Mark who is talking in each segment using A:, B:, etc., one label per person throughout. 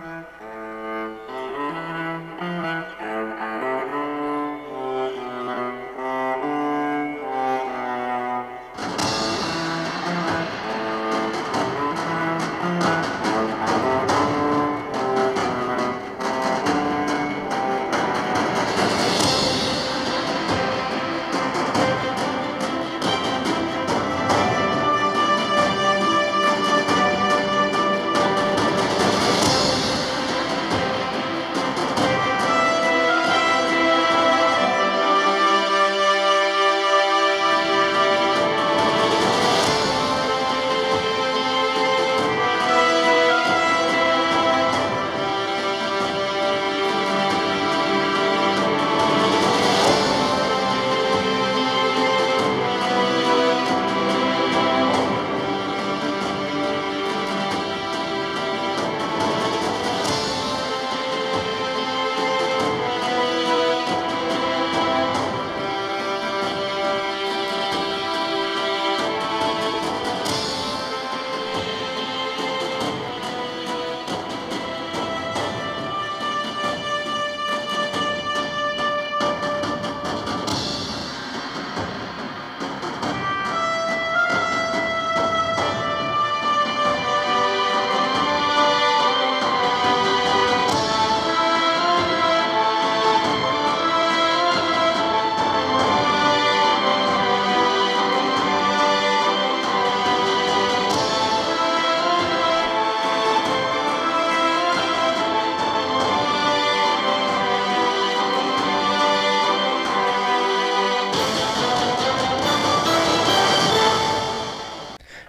A: Bye-bye.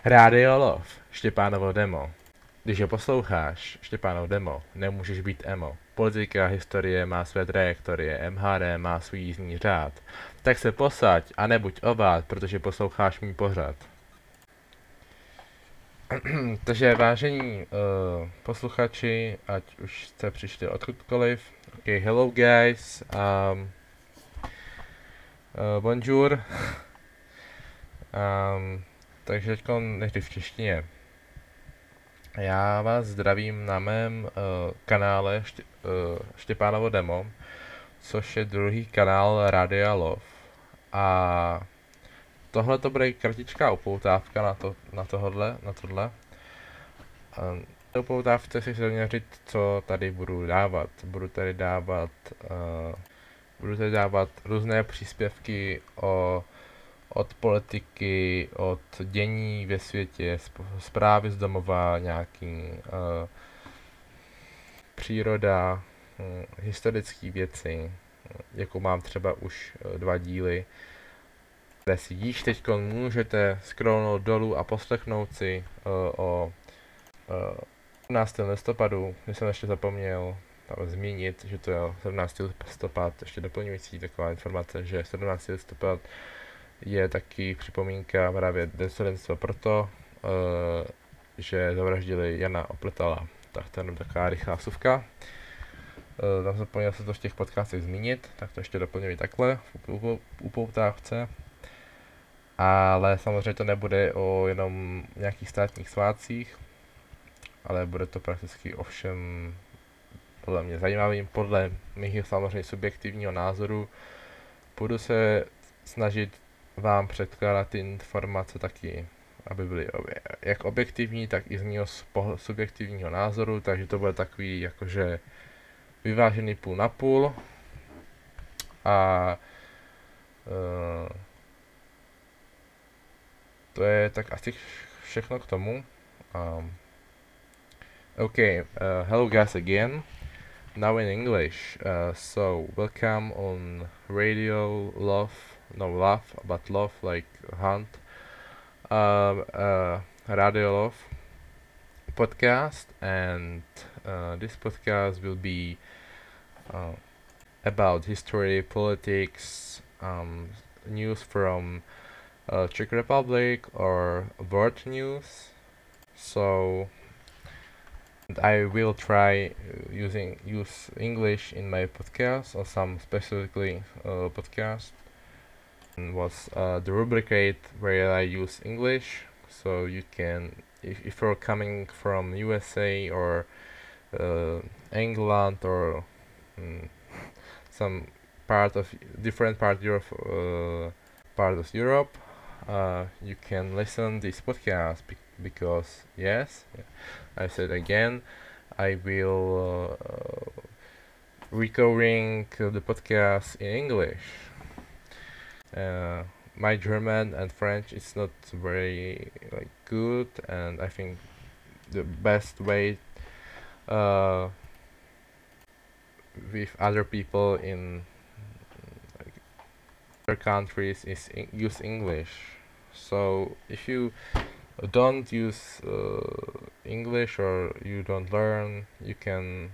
A: Radio Love, Štěpánovo demo. Když ho posloucháš, Štěpánov demo, nemůžeš být emo. Politika historie má své trajektorie, MHD má svůj jízdní řád. Tak se posaď a nebuď obát, protože posloucháš můj pořad. Takže vážení uh, posluchači, ať už jste přišli odkudkoliv, ok, hello guys, um, uh, bonjour, um, takže teď nejdřív v češtině. Já vás zdravím na mém uh, kanále Ště, uh, Štěpánovo Demo, což je druhý kanál Radia Love. A tohle to bude kratičká upoutávka na, to, na tohle, na tohle. Uh, upoutávce si zaměřit, co tady budu dávat. Budu tady dávat, uh, budu tady dávat různé příspěvky o od politiky, od dění ve světě, zprávy z domova, nějaký uh, příroda, uh, historické věci, jako mám třeba už uh, dva díly, kde si již teď můžete scrollnout dolů a poslechnout si uh, o uh, 17. listopadu, když jsem ještě zapomněl tam zmínit, že to je 17. listopad, ještě doplňující taková informace, že 17. listopad je taky připomínka právě desodenstva proto, uh, že zavraždili Jana Opletala. Tak to je taková rychlá suvka. Uh, tam zapomněl se to v těch podcastech zmínit, tak to ještě doplňuji takhle v upoutávce. Ale samozřejmě to nebude o jenom nějakých státních svátcích, ale bude to prakticky o všem podle mě zajímavým, podle mých samozřejmě subjektivního názoru. Budu se snažit vám předkládat ty informace taky, aby byly jak objektivní, tak i z mého subjektivního názoru, takže to bude takový jakože vyvážený půl na půl. A uh, to je tak asi všechno k tomu. Um, okay, uh, hello guys again. Now in English. Uh, so welcome on Radio Love no laugh but love like hunt. Um, uh, radio love podcast and uh, this podcast will be uh, about history politics um, news from uh, Czech Republic or world news. So I will try using use English in my podcast or some specifically uh, podcast was uh, the rubricate where I use English so you can if, if you're coming from USA or uh, England or mm, some part of different part of uh, part of Europe, uh, you can listen this podcast bec- because yes, I said again, I will uh, recording the podcast in English. Uh, my German and French is not very like good, and I think the best way uh, with other people in like, other countries is use English. So if you don't use uh, English or you don't learn, you can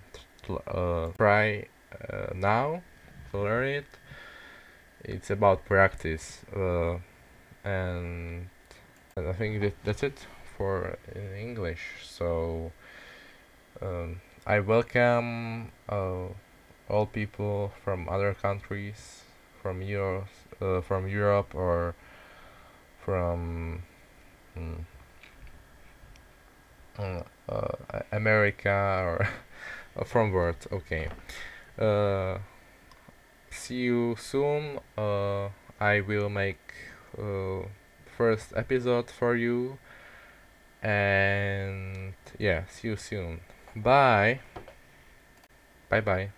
A: uh, try uh, now to learn it. It's about practice, uh, and, I think that that's it for English. So um, I welcome uh, all people from other countries, from Europe, uh, from Europe or from mm, uh, America or from world. Okay. See you soon. Uh, I will make uh, first episode for you. And yeah see you soon. Bye. Bye bye